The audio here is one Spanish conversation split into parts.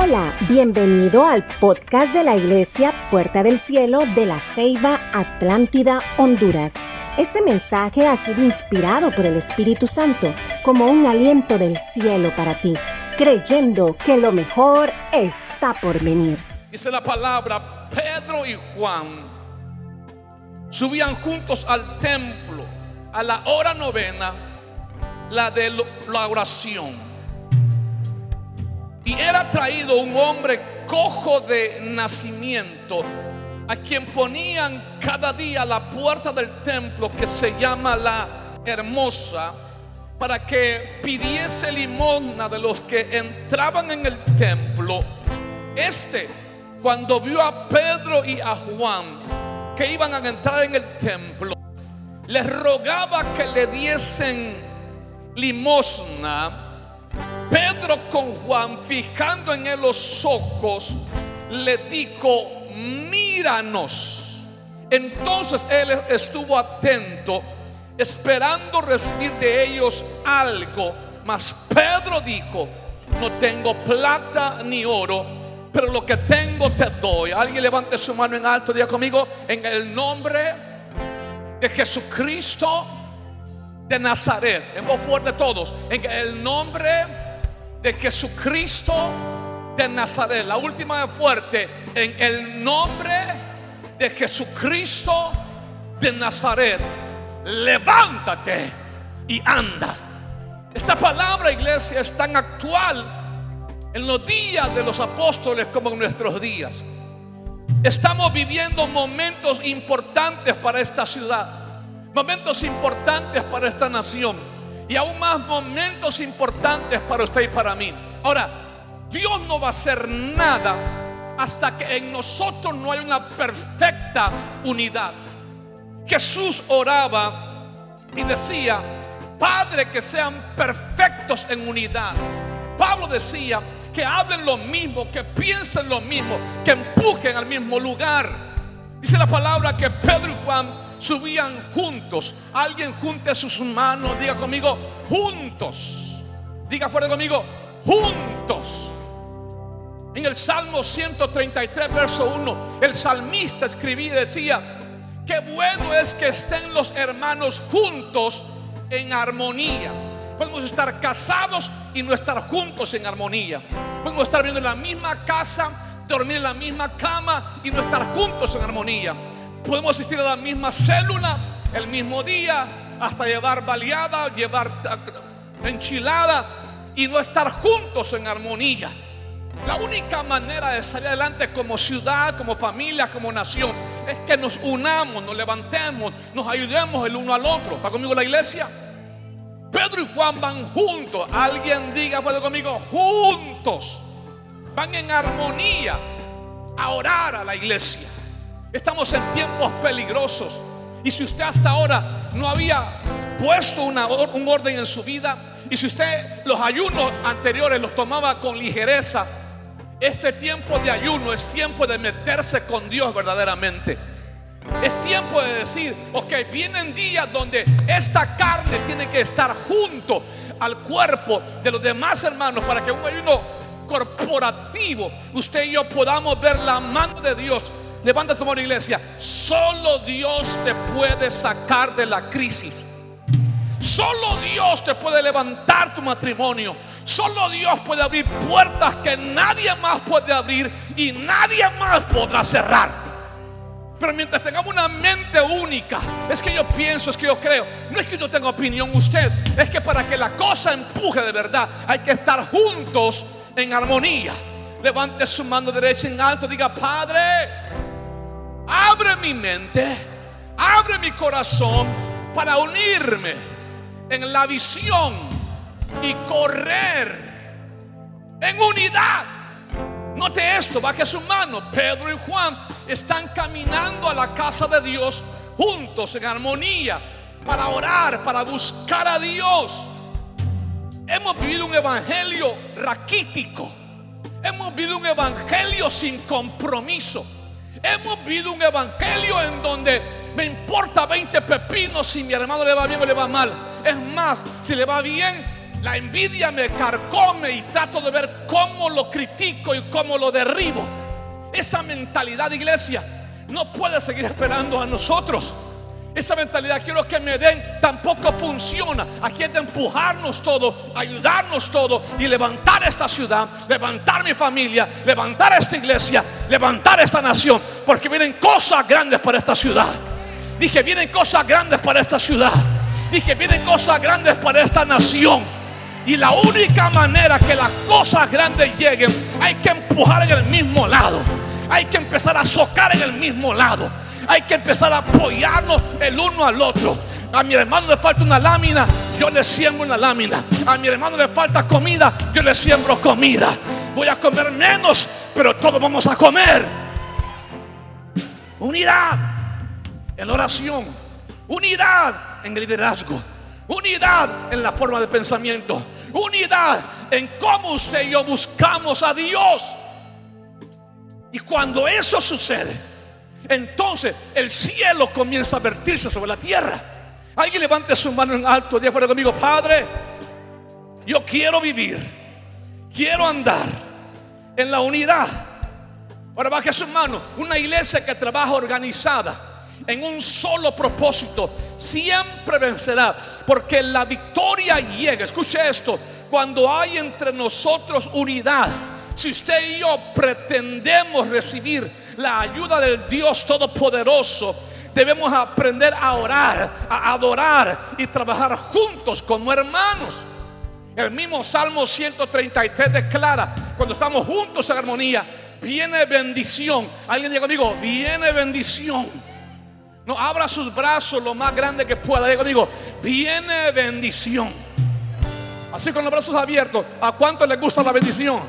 Hola, bienvenido al podcast de la Iglesia Puerta del Cielo de la Ceiba Atlántida, Honduras. Este mensaje ha sido inspirado por el Espíritu Santo como un aliento del cielo para ti, creyendo que lo mejor está por venir. Dice la palabra, Pedro y Juan subían juntos al templo a la hora novena, la de la oración. Y era traído un hombre cojo de nacimiento, a quien ponían cada día la puerta del templo que se llama la hermosa, para que pidiese limosna de los que entraban en el templo. Este, cuando vio a Pedro y a Juan que iban a entrar en el templo, les rogaba que le diesen limosna Pedro con Juan, fijando en él los ojos, le dijo, míranos. Entonces él estuvo atento, esperando recibir de ellos algo. Mas Pedro dijo, no tengo plata ni oro, pero lo que tengo te doy. Alguien levante su mano en alto, diga conmigo, en el nombre de Jesucristo de Nazaret. En voz fuerte todos, en el nombre de Jesucristo de Nazaret. La última vez fuerte, en el nombre de Jesucristo de Nazaret. Levántate y anda. Esta palabra, iglesia, es tan actual en los días de los apóstoles como en nuestros días. Estamos viviendo momentos importantes para esta ciudad, momentos importantes para esta nación y aún más momentos importantes para usted y para mí. Ahora, Dios no va a hacer nada hasta que en nosotros no hay una perfecta unidad. Jesús oraba y decía, Padre, que sean perfectos en unidad. Pablo decía que hablen lo mismo, que piensen lo mismo, que empujen al mismo lugar. Dice la palabra que Pedro y Juan subían juntos. Alguien junte sus manos, diga conmigo, juntos. Diga fuerte conmigo, juntos. En el Salmo 133, verso 1, el salmista escribía y decía, qué bueno es que estén los hermanos juntos en armonía. Podemos estar casados y no estar juntos en armonía. Podemos estar viendo en la misma casa, dormir en la misma cama y no estar juntos en armonía. Podemos asistir a la misma célula el mismo día, hasta llevar baleada, llevar enchilada y no estar juntos en armonía. La única manera de salir adelante como ciudad, como familia, como nación, es que nos unamos, nos levantemos, nos ayudemos el uno al otro. ¿Está conmigo la iglesia? Pedro y Juan van juntos. Alguien diga, puede conmigo, juntos. Van en armonía a orar a la iglesia. Estamos en tiempos peligrosos. Y si usted hasta ahora no había puesto un orden en su vida, y si usted los ayunos anteriores los tomaba con ligereza, este tiempo de ayuno es tiempo de meterse con Dios verdaderamente. Es tiempo de decir, ok, vienen días donde esta carne tiene que estar junto al cuerpo de los demás hermanos para que un ayuno corporativo, usted y yo podamos ver la mano de Dios Levanta tu mano, iglesia. Solo Dios te puede sacar de la crisis. Solo Dios te puede levantar tu matrimonio. Solo Dios puede abrir puertas que nadie más puede abrir y nadie más podrá cerrar. Pero mientras tengamos una mente única, es que yo pienso, es que yo creo. No es que yo tenga opinión usted, es que para que la cosa empuje de verdad, hay que estar juntos en armonía. Levante su mano derecha en alto, diga, Padre, abre mi mente, abre mi corazón para unirme en la visión y correr en unidad. Note esto, baje su mano. Pedro y Juan están caminando a la casa de Dios juntos en armonía para orar, para buscar a Dios. Hemos vivido un evangelio raquítico. Hemos vivido un evangelio sin compromiso. Hemos vivido un evangelio en donde me importa 20 pepinos si mi hermano le va bien o le va mal. Es más, si le va bien, la envidia me carcome y trato de ver cómo lo critico y cómo lo derribo. Esa mentalidad, iglesia, no puede seguir esperando a nosotros. Esa mentalidad quiero que me den tampoco funciona. Aquí es de empujarnos todo, ayudarnos todo y levantar esta ciudad, levantar mi familia, levantar esta iglesia, levantar esta nación. Porque vienen cosas grandes para esta ciudad. Dije, vienen cosas grandes para esta ciudad. Dije, vienen cosas grandes para esta nación. Y la única manera que las cosas grandes lleguen, hay que empujar en el mismo lado. Hay que empezar a socar en el mismo lado. Hay que empezar a apoyarnos el uno al otro. A mi hermano le falta una lámina, yo le siembro una lámina. A mi hermano le falta comida, yo le siembro comida. Voy a comer menos, pero todos vamos a comer. Unidad en oración. Unidad en el liderazgo. Unidad en la forma de pensamiento. Unidad en cómo usted y yo buscamos a Dios. Y cuando eso sucede, entonces el cielo comienza a vertirse sobre la tierra. Alguien levante su mano en alto, día fuera conmigo, Padre, yo quiero vivir, quiero andar en la unidad. Ahora baje su mano, una iglesia que trabaja organizada en un solo propósito, siempre vencerá, porque la victoria llega. Escuche esto, cuando hay entre nosotros unidad, si usted y yo pretendemos recibir la ayuda del Dios Todopoderoso, debemos aprender a orar, a adorar y trabajar juntos como hermanos. El mismo Salmo 133 declara, cuando estamos juntos en armonía, viene bendición. Alguien diga conmigo, viene bendición. No, abra sus brazos lo más grande que pueda. Digo, digo, viene bendición. Así con los brazos abiertos. ¿A cuánto le gusta la bendición?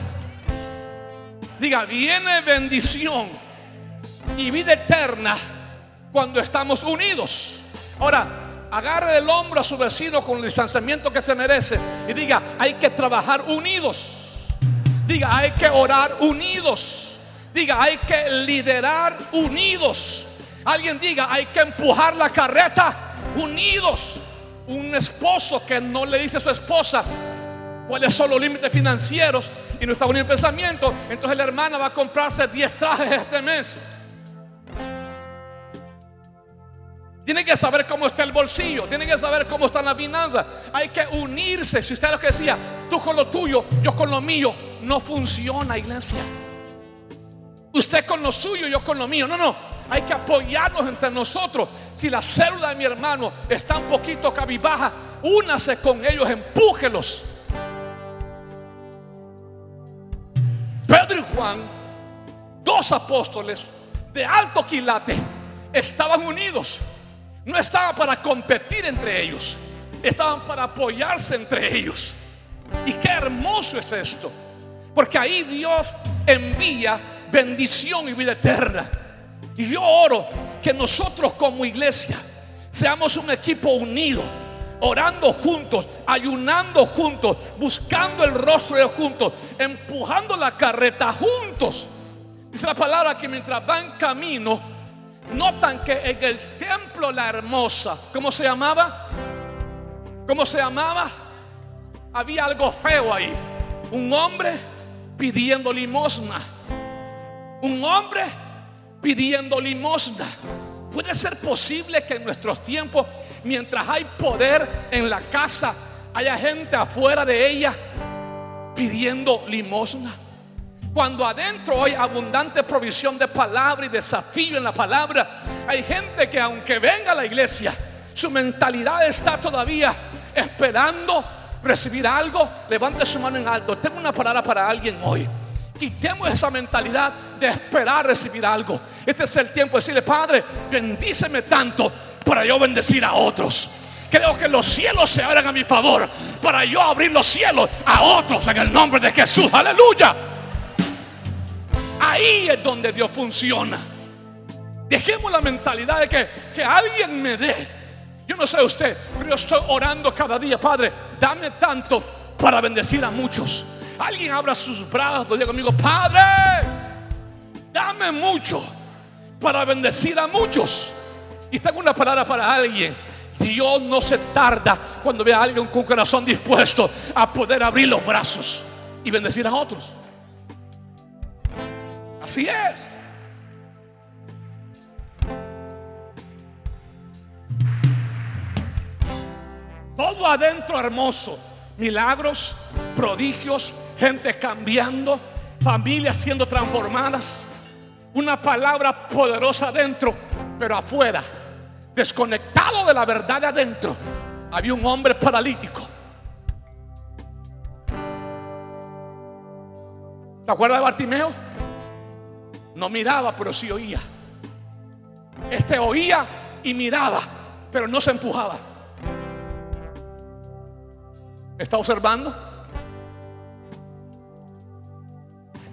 Diga, viene bendición y vida eterna cuando estamos unidos. Ahora, agarre el hombro a su vecino con el distanciamiento que se merece y diga, hay que trabajar unidos. Diga, hay que orar unidos. Diga, hay que liderar unidos. Alguien diga, hay que empujar la carreta unidos. Un esposo que no le dice a su esposa cuáles son los límites financieros y no está unido en pensamiento, entonces la hermana va a comprarse 10 trajes este mes. Tiene que saber cómo está el bolsillo, tiene que saber cómo está la finanza. Hay que unirse. Si usted lo que decía, tú con lo tuyo, yo con lo mío, no funciona, iglesia. Usted con lo suyo, yo con lo mío. No, no. Hay que apoyarnos entre nosotros. Si la célula de mi hermano está un poquito cabibaja, únase con ellos, empújelos. Pedro y Juan, dos apóstoles de alto quilate, estaban unidos. No estaban para competir entre ellos, estaban para apoyarse entre ellos. Y qué hermoso es esto, porque ahí Dios envía bendición y vida eterna. Y yo oro que nosotros como iglesia seamos un equipo unido, orando juntos, ayunando juntos, buscando el rostro de juntos, empujando la carreta juntos. Dice la palabra que mientras van camino, notan que en el templo la hermosa, ¿cómo se llamaba? ¿Cómo se llamaba? Había algo feo ahí. Un hombre pidiendo limosna. Un hombre pidiendo limosna. Puede ser posible que en nuestros tiempos, mientras hay poder en la casa, haya gente afuera de ella pidiendo limosna. Cuando adentro hay abundante provisión de palabra y desafío en la palabra, hay gente que aunque venga a la iglesia, su mentalidad está todavía esperando recibir algo. Levante su mano en alto. Tengo una palabra para alguien hoy. Quitemos esa mentalidad de esperar recibir algo. Este es el tiempo de decirle, Padre, bendíceme tanto para yo bendecir a otros. Creo que los cielos se abran a mi favor para yo abrir los cielos a otros en el nombre de Jesús. Aleluya. Ahí es donde Dios funciona. Dejemos la mentalidad de que, que alguien me dé. Yo no sé usted, pero yo estoy orando cada día, Padre, dame tanto para bendecir a muchos. Alguien abra sus brazos, diga conmigo, Padre, dame mucho para bendecir a muchos. Y tengo una palabra para alguien. Dios no se tarda cuando ve a alguien con corazón dispuesto a poder abrir los brazos y bendecir a otros. Así es. Todo adentro hermoso. Milagros, prodigios, gente cambiando, familias siendo transformadas. Una palabra poderosa adentro, pero afuera, desconectado de la verdad de adentro, había un hombre paralítico. ¿Se acuerda de Bartimeo? No miraba, pero sí oía. Este oía y miraba, pero no se empujaba. ¿Está observando?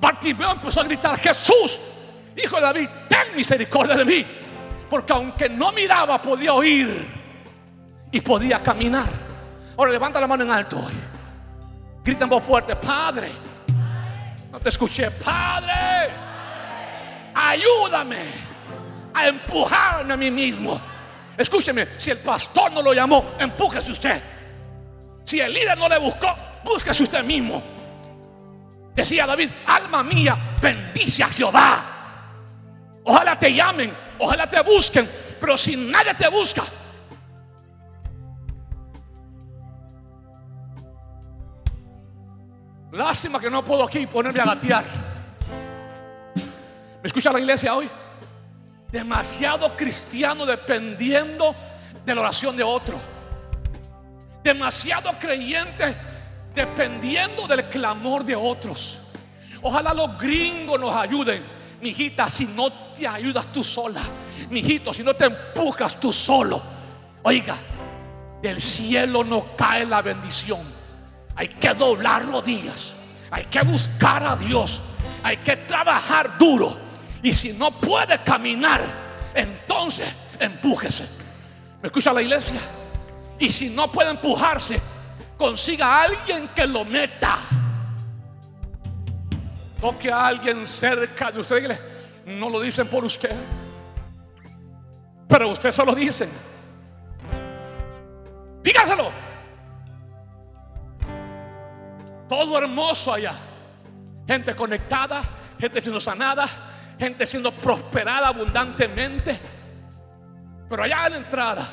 Bartimeo empezó a gritar, Jesús, hijo de David, ten misericordia de mí. Porque aunque no miraba, podía oír y podía caminar. Ahora levanta la mano en alto. Grita en voz fuerte, Padre. No te escuché, Padre. Ayúdame a empujarme a mí mismo. Escúcheme, si el pastor no lo llamó, empújese usted. Si el líder no le buscó, búsquese usted mismo. Decía David, alma mía, bendice a Jehová. Ojalá te llamen, ojalá te busquen, pero si nadie te busca, lástima que no puedo aquí ponerme a gatear. ¿Me escucha la iglesia hoy? Demasiado cristiano dependiendo de la oración de otro. Demasiado creyente dependiendo del clamor de otros. Ojalá los gringos nos ayuden. Mijita, si no te ayudas tú sola, mijito, si no te empujas tú solo, oiga, del cielo no cae la bendición. Hay que doblar rodillas, hay que buscar a Dios, hay que trabajar duro. Y si no puede caminar, entonces empújese. ¿Me escucha la iglesia? Y si no puede empujarse, consiga a alguien que lo meta. Toque a alguien cerca de usted. Dígale, no lo dicen por usted, pero usted se lo dicen. Dígaselo. Todo hermoso allá. Gente conectada, gente siendo sanada, gente siendo prosperada abundantemente. Pero allá en la entrada,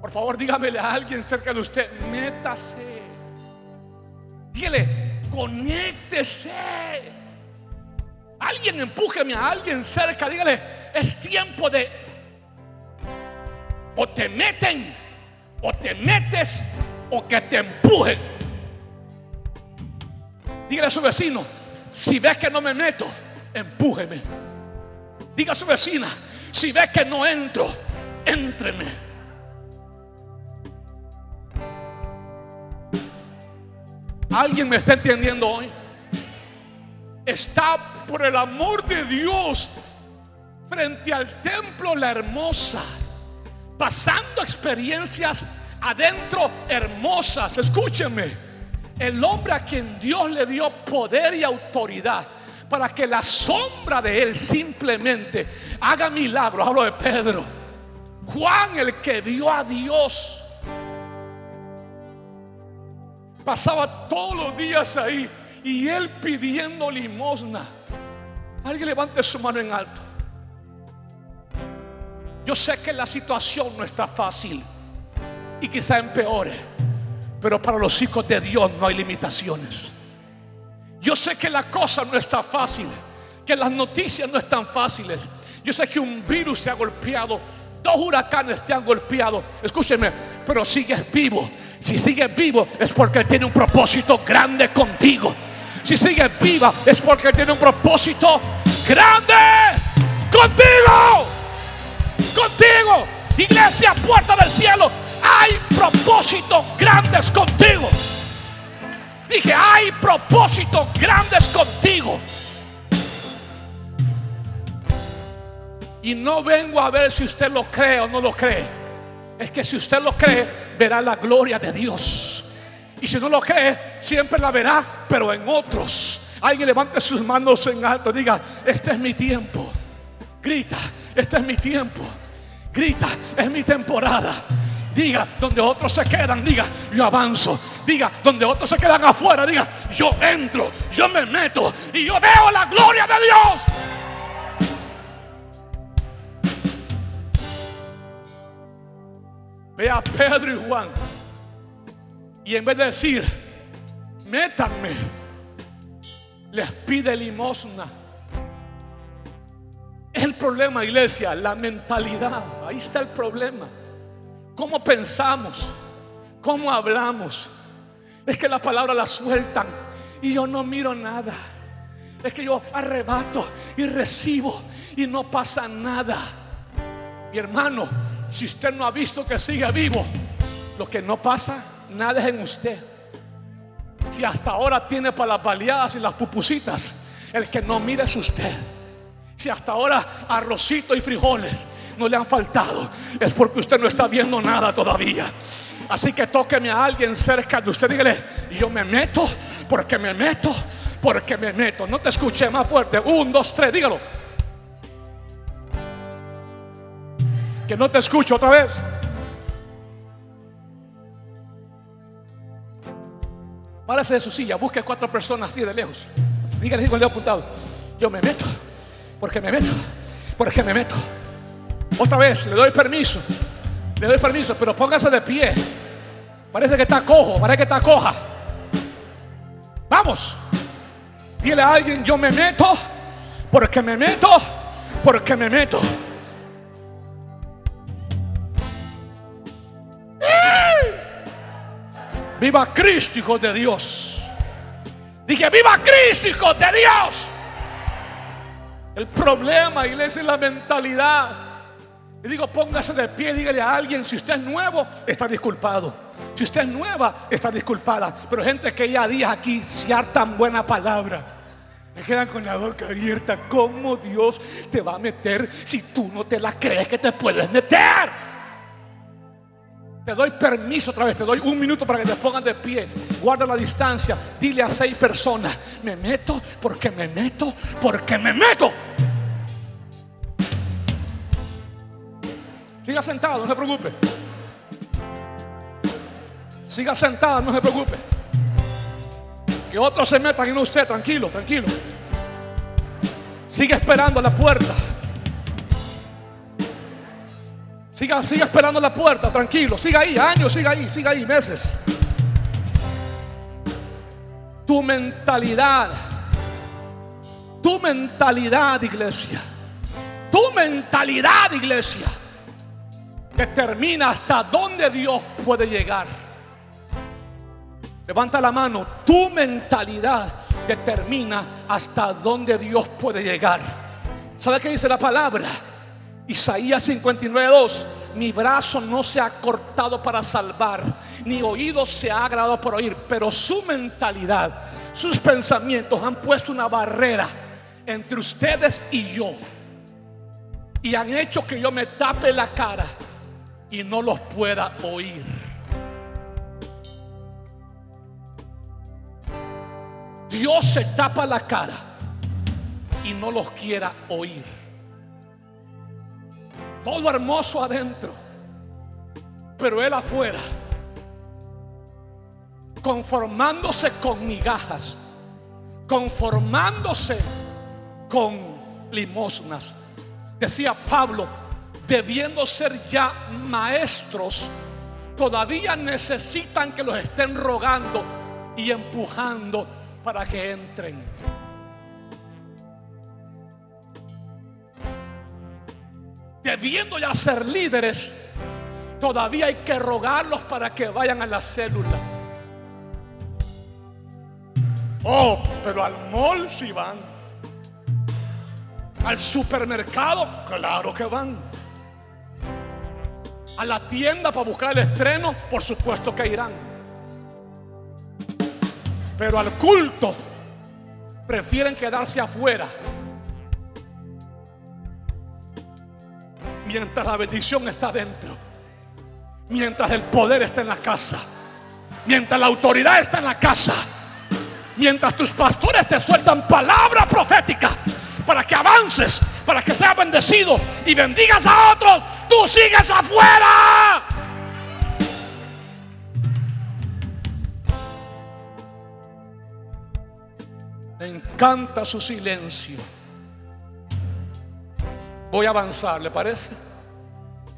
por favor, dígamele a alguien cerca de usted, métase. Dígale, conéctese. Alguien empújeme a alguien cerca, dígale, es tiempo de o te meten, o te metes, o que te empujen. Dígale a su vecino, si ves que no me meto, empújeme. Diga a su vecina, si ves que no entro, éntreme. ¿Alguien me está entendiendo hoy? Está por el amor de Dios frente al templo la hermosa, pasando experiencias adentro hermosas. Escúcheme, el hombre a quien Dios le dio poder y autoridad para que la sombra de él simplemente haga milagros. Hablo de Pedro. Juan, el que dio a Dios pasaba todos los días ahí y él pidiendo limosna. Alguien levante su mano en alto. Yo sé que la situación no está fácil y quizá empeore, pero para los hijos de Dios no hay limitaciones. Yo sé que la cosa no está fácil, que las noticias no están fáciles. Yo sé que un virus se ha golpeado Dos huracanes te han golpeado. Escúcheme, pero sigues vivo. Si sigues vivo es porque tiene un propósito grande contigo. Si sigues viva es porque tiene un propósito grande contigo. Contigo. Iglesia, puerta del cielo. Hay propósitos grandes contigo. Dije, hay propósitos grandes contigo. Y no vengo a ver si usted lo cree o no lo cree. Es que si usted lo cree, verá la gloria de Dios. Y si no lo cree, siempre la verá, pero en otros. Alguien levante sus manos en alto, diga, este es mi tiempo. Grita, este es mi tiempo. grita, es mi temporada. Diga, donde otros se quedan, diga, yo avanzo. Diga, donde otros se quedan afuera, diga, yo entro, yo me meto y yo veo la gloria de Dios. Ve a Pedro y Juan. Y en vez de decir, métanme, les pide limosna. Es el problema, iglesia, la mentalidad. Ahí está el problema. ¿Cómo pensamos? ¿Cómo hablamos? Es que la palabra la sueltan y yo no miro nada. Es que yo arrebato y recibo y no pasa nada. Mi hermano, si usted no ha visto que sigue vivo, lo que no pasa, nada es en usted. Si hasta ahora tiene para las baleadas y las pupusitas, el que no mire es usted. Si hasta ahora arrocito y frijoles no le han faltado, es porque usted no está viendo nada todavía. Así que tóqueme a alguien cerca de usted, dígale, yo me meto porque me meto, porque me meto. No te escuché más fuerte. Un, dos, tres, dígalo. Que no te escucho otra vez. Párese de su silla, busque cuatro personas así de lejos. Dígale con el dedo apuntado. Yo me meto, porque me meto, porque me meto. Otra vez, le doy permiso. Le doy permiso, pero póngase de pie. Parece que está cojo, parece que está coja. Vamos. Dile a alguien, yo me meto, porque me meto, porque me meto. Viva Cristo, hijo de Dios. Dije, viva Cristo, hijo de Dios. El problema, iglesia, es la mentalidad. Y digo, póngase de pie, dígale a alguien, si usted es nuevo, está disculpado. Si usted es nueva, está disculpada. Pero gente que ya días aquí se tan buena palabra. Me quedan con la boca abierta. ¿Cómo Dios te va a meter si tú no te la crees que te puedes meter? Te doy permiso otra vez, te doy un minuto para que te pongas de pie. Guarda la distancia. Dile a seis personas, me meto porque me meto, porque me meto. Siga sentado, no se preocupe. Siga sentado, no se preocupe. Que otros se metan en usted, tranquilo, tranquilo. Sigue esperando a la puerta. Siga, siga esperando la puerta, tranquilo. Siga ahí, años, siga ahí, siga ahí, meses. Tu mentalidad, tu mentalidad, iglesia, tu mentalidad, iglesia, determina hasta dónde Dios puede llegar. Levanta la mano, tu mentalidad determina hasta dónde Dios puede llegar. ¿Sabe qué dice la palabra? Isaías 59, 2. Mi brazo no se ha cortado para salvar, ni oído se ha agradado por oír, pero su mentalidad, sus pensamientos han puesto una barrera entre ustedes y yo. Y han hecho que yo me tape la cara y no los pueda oír. Dios se tapa la cara y no los quiera oír todo hermoso adentro, pero él afuera, conformándose con migajas, conformándose con limosnas. Decía Pablo, debiendo ser ya maestros, todavía necesitan que los estén rogando y empujando para que entren. debiendo ya ser líderes, todavía hay que rogarlos para que vayan a la célula. Oh, pero al mall si van. Al supermercado, claro que van. A la tienda para buscar el estreno, por supuesto que irán. Pero al culto prefieren quedarse afuera mientras la bendición está dentro, mientras el poder está en la casa, mientras la autoridad está en la casa, mientras tus pastores te sueltan palabra profética para que avances, para que seas bendecido y bendigas a otros, tú sigues afuera. Me encanta su silencio. Voy a avanzar, ¿le parece?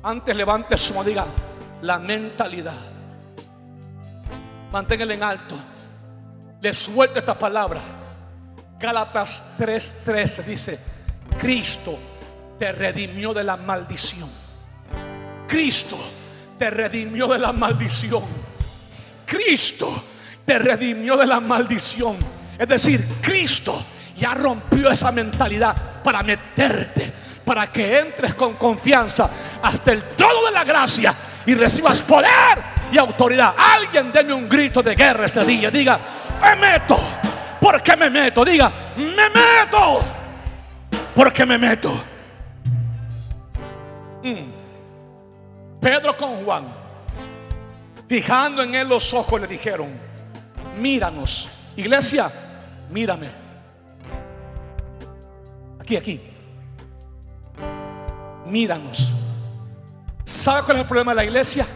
Antes levante su mano, diga la mentalidad. Manténgala en alto. Le suelto esta palabra. Gálatas 3:13 dice, Cristo te redimió de la maldición. Cristo te redimió de la maldición. Cristo te redimió de la maldición. Es decir, Cristo ya rompió esa mentalidad para meterte, para que entres con confianza hasta el trono de la gracia y recibas poder y autoridad. Alguien deme un grito de guerra ese día. Diga, me meto. ¿Por qué me meto? Diga, me meto. ¿Por qué me meto? Mm. Pedro con Juan, fijando en él los ojos, le dijeron, míranos. Iglesia, mírame. Aquí, aquí. Míranos. ¿Sabe cuál es el problema de la iglesia?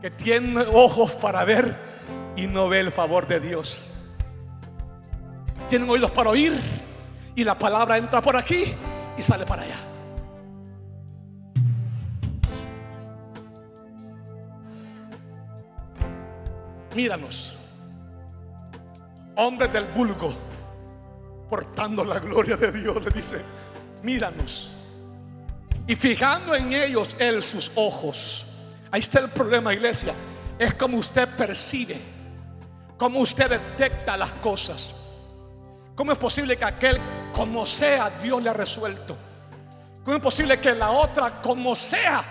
Que tiene ojos para ver y no ve el favor de Dios. Tienen oídos para oír y la palabra entra por aquí y sale para allá. Míranos, hombres del vulgo, portando la gloria de Dios, le dice, míranos. Y fijando en ellos él sus ojos. Ahí está el problema, iglesia. Es como usted percibe, como usted detecta las cosas. ¿Cómo es posible que aquel, como sea, Dios le ha resuelto? ¿Cómo es posible que la otra, como sea,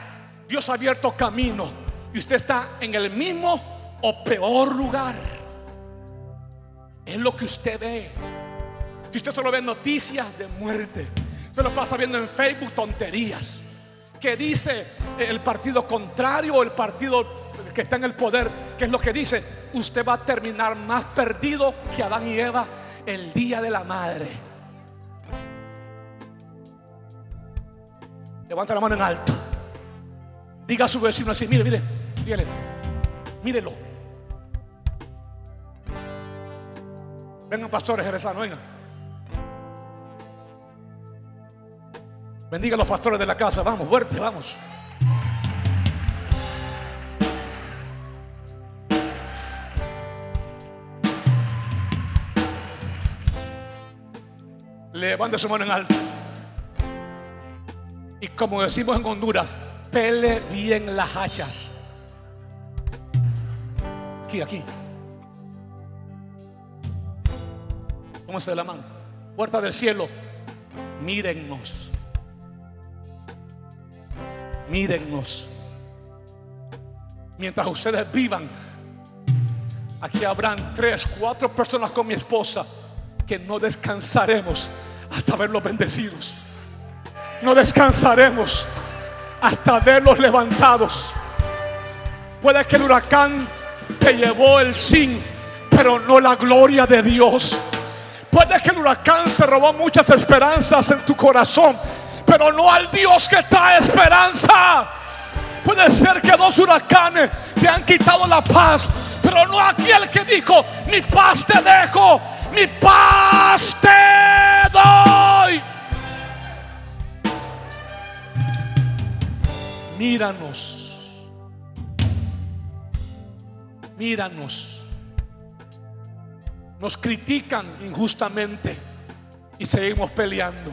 Dios ha abierto camino y usted está en el mismo o peor lugar? Es lo que usted ve. Si usted solo ve noticias de muerte, se lo pasa viendo en Facebook tonterías. Que dice el partido contrario o el partido que está en el poder, que es lo que dice, usted va a terminar más perdido que Adán y Eva el día de la madre. Levanta la mano en alto. Diga a su vecino así, mire, mire, dígale, mírelo. Vengan pastores jerezanos, vengan. Bendiga a los pastores de la casa, vamos, fuerte, vamos. Levante su mano en alto. Y como decimos en Honduras, pele bien las hachas. Aquí, aquí. Póngase de la mano. Puerta del cielo, mírennos. Mírennos. Mientras ustedes vivan, aquí habrán tres, cuatro personas con mi esposa que no descansaremos hasta verlos bendecidos. No descansaremos hasta verlos levantados. Puede que el huracán te llevó el sin, pero no la gloria de Dios. Puede que el huracán se robó muchas esperanzas en tu corazón, pero no al Dios que trae esperanza. Puede ser que dos huracanes te han quitado la paz, pero no aquel que dijo, mi paz te dejo, mi paz te doy. Míranos. Míranos. Nos critican injustamente y seguimos peleando.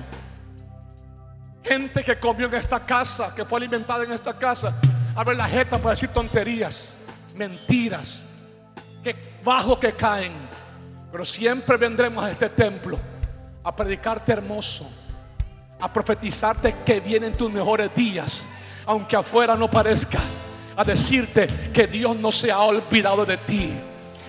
Gente que comió en esta casa, que fue alimentada en esta casa, abre la jeta para decir tonterías, mentiras, que bajo que caen. Pero siempre vendremos a este templo a predicarte hermoso, a profetizarte que vienen tus mejores días, aunque afuera no parezca, a decirte que Dios no se ha olvidado de ti,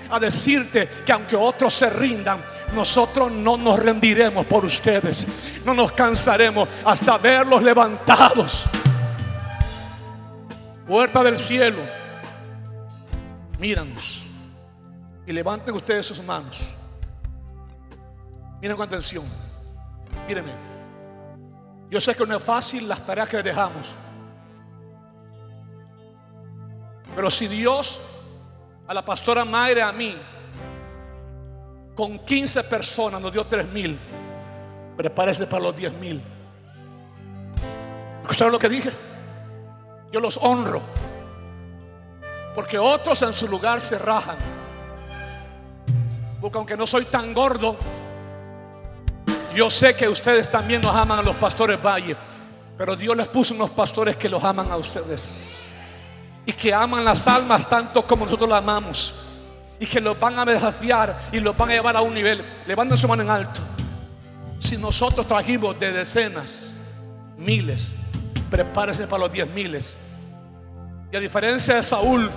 a decirte que aunque otros se rindan, nosotros no nos rendiremos por ustedes, no nos cansaremos hasta verlos levantados. Puerta del cielo, míranos y levanten ustedes sus manos. Miren con atención. Mírenme. Yo sé que no es fácil las tareas que dejamos. Pero si Dios a la pastora Mayre a mí con 15 personas nos dio 3 mil, prepárese para los 10 mil. ¿Escucharon lo que dije? Yo los honro. Porque otros en su lugar se rajan. Porque aunque no soy tan gordo, yo sé que ustedes también nos aman a los pastores Valle. Pero Dios les puso unos pastores que los aman a ustedes. Y que aman las almas tanto como nosotros las amamos. Y que los van a desafiar y los van a llevar a un nivel. Levanten su mano en alto. Si nosotros trajimos de decenas, miles, prepárense para los diez miles. Y a diferencia de Saúl,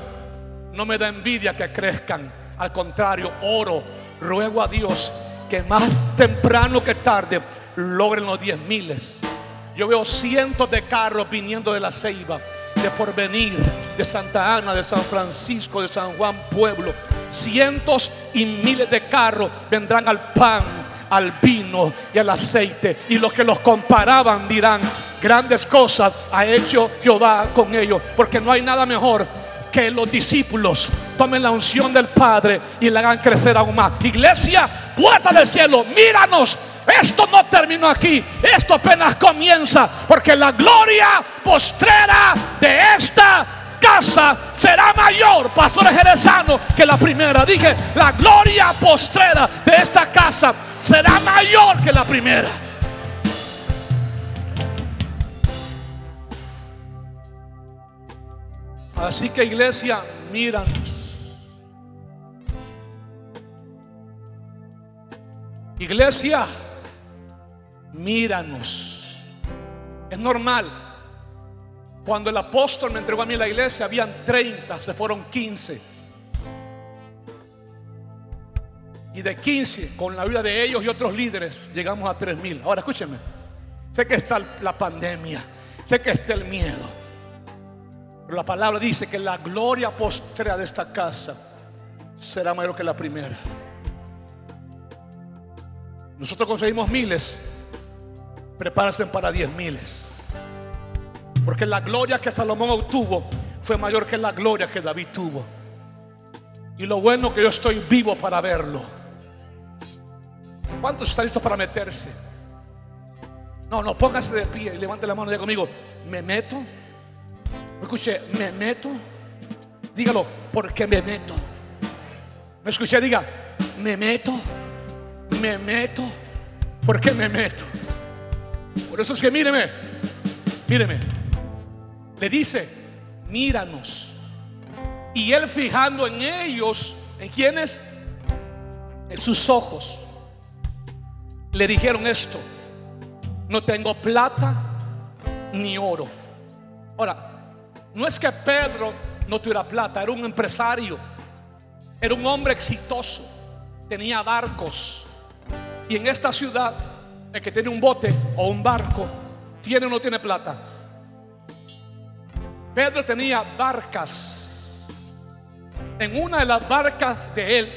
no me da envidia que crezcan. Al contrario, oro, ruego a Dios que más temprano que tarde logren los diez miles. Yo veo cientos de carros viniendo de la ceiba, de Porvenir, de Santa Ana, de San Francisco, de San Juan Pueblo. Cientos y miles de carros vendrán al pan, al vino y al aceite. Y los que los comparaban dirán, grandes cosas ha hecho Jehová con ellos. Porque no hay nada mejor que los discípulos tomen la unción del Padre y la hagan crecer aún más. Iglesia, puerta del cielo, míranos. Esto no terminó aquí, esto apenas comienza, porque la gloria postrera de esta casa será mayor, pastores jerezanos, que la primera. Dije, la gloria postrera de esta casa será mayor que la primera. Así que iglesia, míranos. Iglesia, míranos. Es normal. Cuando el apóstol me entregó a mí la iglesia, habían 30, se fueron 15. Y de 15, con la vida de ellos y otros líderes, llegamos a 3 mil. Ahora escúcheme. Sé que está la pandemia, sé que está el miedo. Pero la palabra dice que la gloria postrera de esta casa será mayor que la primera. Nosotros conseguimos miles, prepárense para diez miles. Porque la gloria que Salomón obtuvo fue mayor que la gloria que David tuvo. Y lo bueno que yo estoy vivo para verlo. ¿Cuántos están listos para meterse? No, no, póngase de pie y levante la mano y diga conmigo, me meto. Me escuché, me meto. Dígalo, porque me meto. Me escuché, diga, me meto. Me meto. ¿Por qué me meto? Por eso es que míreme, míreme. Le dice, míranos. Y él fijando en ellos, ¿en quiénes? En sus ojos. Le dijeron esto, no tengo plata ni oro. Ahora, no es que Pedro no tuviera plata, era un empresario, era un hombre exitoso, tenía barcos. Y en esta ciudad, el que tiene un bote o un barco, tiene o no tiene plata. Pedro tenía barcas. En una de las barcas de él,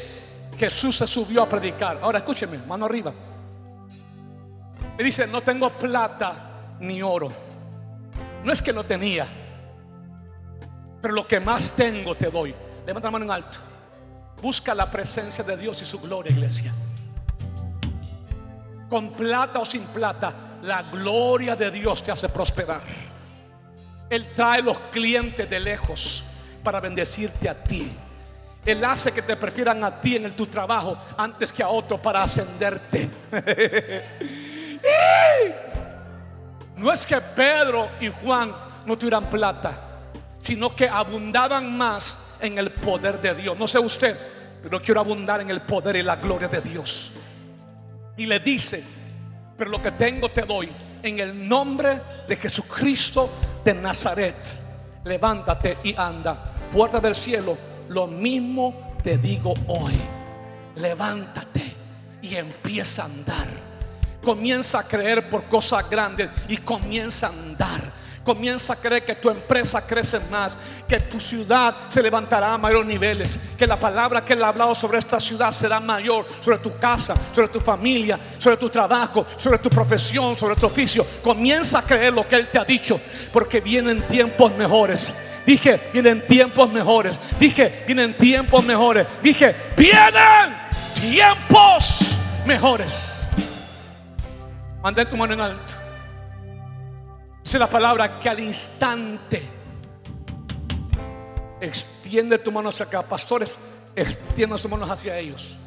Jesús se subió a predicar. Ahora escúcheme, mano arriba. Me dice, no tengo plata ni oro. No es que no tenía. Pero lo que más tengo te doy. Levanta la mano en alto. Busca la presencia de Dios y su gloria, iglesia. Con plata o sin plata, la gloria de Dios te hace prosperar. Él trae los clientes de lejos para bendecirte a ti. Él hace que te prefieran a ti en tu trabajo antes que a otro para ascenderte. no es que Pedro y Juan no tuvieran plata sino que abundaban más en el poder de Dios. No sé usted, pero quiero abundar en el poder y la gloria de Dios. Y le dice, pero lo que tengo te doy en el nombre de Jesucristo de Nazaret. Levántate y anda. Puerta del cielo, lo mismo te digo hoy. Levántate y empieza a andar. Comienza a creer por cosas grandes y comienza a andar Comienza a creer que tu empresa crece más, que tu ciudad se levantará a mayores niveles, que la palabra que él ha hablado sobre esta ciudad será mayor, sobre tu casa, sobre tu familia, sobre tu trabajo, sobre tu profesión, sobre tu oficio. Comienza a creer lo que él te ha dicho, porque vienen tiempos mejores. Dije, vienen tiempos mejores. Dije, vienen tiempos mejores. Dije, vienen tiempos mejores. Mantén tu mano en alto. Dice la palabra que al instante extiende tu mano hacia acá. Pastores, extiende sus manos hacia ellos.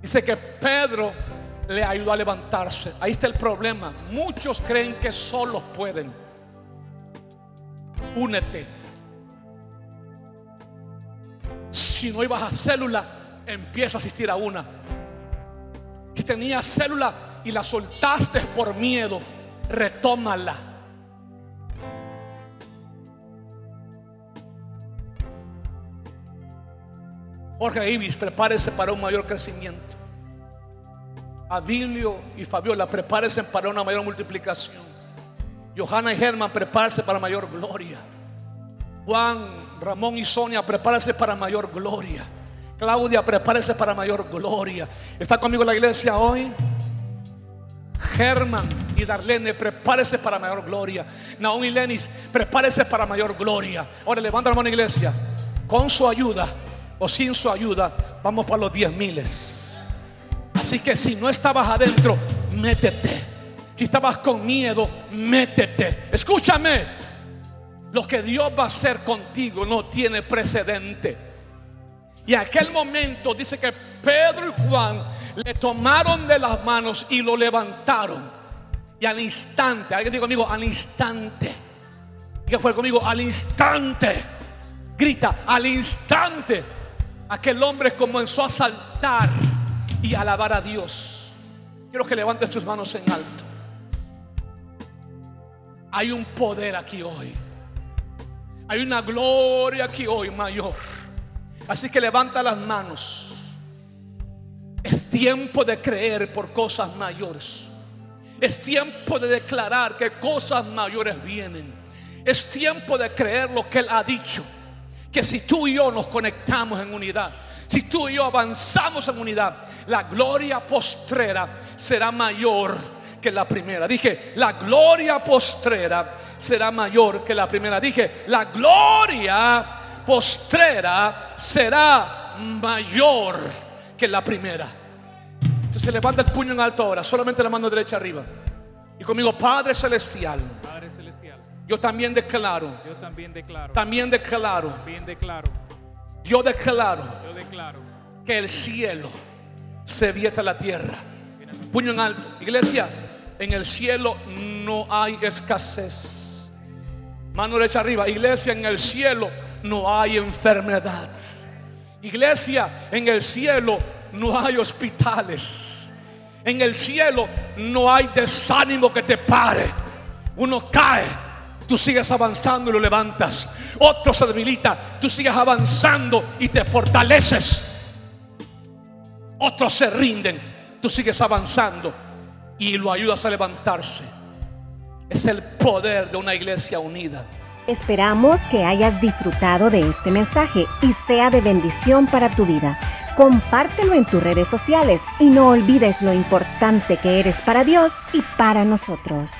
Dice que Pedro le ayudó a levantarse. Ahí está el problema. Muchos creen que solos pueden. Únete. Si no ibas a célula, empieza a asistir a una. Si tenías célula y la soltaste por miedo, retómala. Jorge Ibis, prepárese para un mayor crecimiento. Adilio y Fabiola, prepárense para una mayor multiplicación. Johanna y Germán, prepárense para mayor gloria. Juan, Ramón y Sonia, prepárense para mayor gloria. Claudia, prepárese para mayor gloria. ¿Está conmigo la iglesia hoy? Germán y Darlene, prepárese para mayor gloria. Naomi y Lenis, prepárese para mayor gloria. Ahora levanta la mano iglesia. Con su ayuda o sin su ayuda, vamos para los diez miles. Así que si no estabas adentro, métete. Si estabas con miedo, métete. Escúchame. Lo que Dios va a hacer contigo no tiene precedente. Y aquel momento dice que Pedro y Juan le tomaron de las manos y lo levantaron. Y al instante, alguien diga conmigo, al instante. Que fue conmigo, al instante. Grita, al instante. Aquel hombre comenzó a saltar y alabar a Dios. Quiero que levantes tus manos en alto. Hay un poder aquí hoy. Hay una gloria aquí hoy mayor. Así que levanta las manos. Es tiempo de creer por cosas mayores. Es tiempo de declarar que cosas mayores vienen. Es tiempo de creer lo que Él ha dicho. Que si tú y yo nos conectamos en unidad, si tú y yo avanzamos en unidad, la gloria postrera será mayor que la primera. Dije, la gloria postrera será mayor que la primera. Dije, la gloria postrera será mayor que la primera. Entonces levanta el puño en alto ahora, solamente la mano derecha arriba. Y conmigo, Padre Celestial. Yo también declaro. Yo también declaro. También declaro. También declaro. Yo declaro. Yo declaro. Que el cielo se vieta la tierra. Puño en alto. Iglesia, en el cielo no hay escasez. Mano derecha arriba. Iglesia, en el cielo no hay enfermedad. Iglesia, en el cielo no hay hospitales. En el cielo no hay desánimo que te pare. Uno cae, tú sigues avanzando y lo levantas. Otro se debilita, tú sigues avanzando y te fortaleces. Otros se rinden, tú sigues avanzando y lo ayudas a levantarse. Es el poder de una iglesia unida. Esperamos que hayas disfrutado de este mensaje y sea de bendición para tu vida. Compártelo en tus redes sociales y no olvides lo importante que eres para Dios y para nosotros.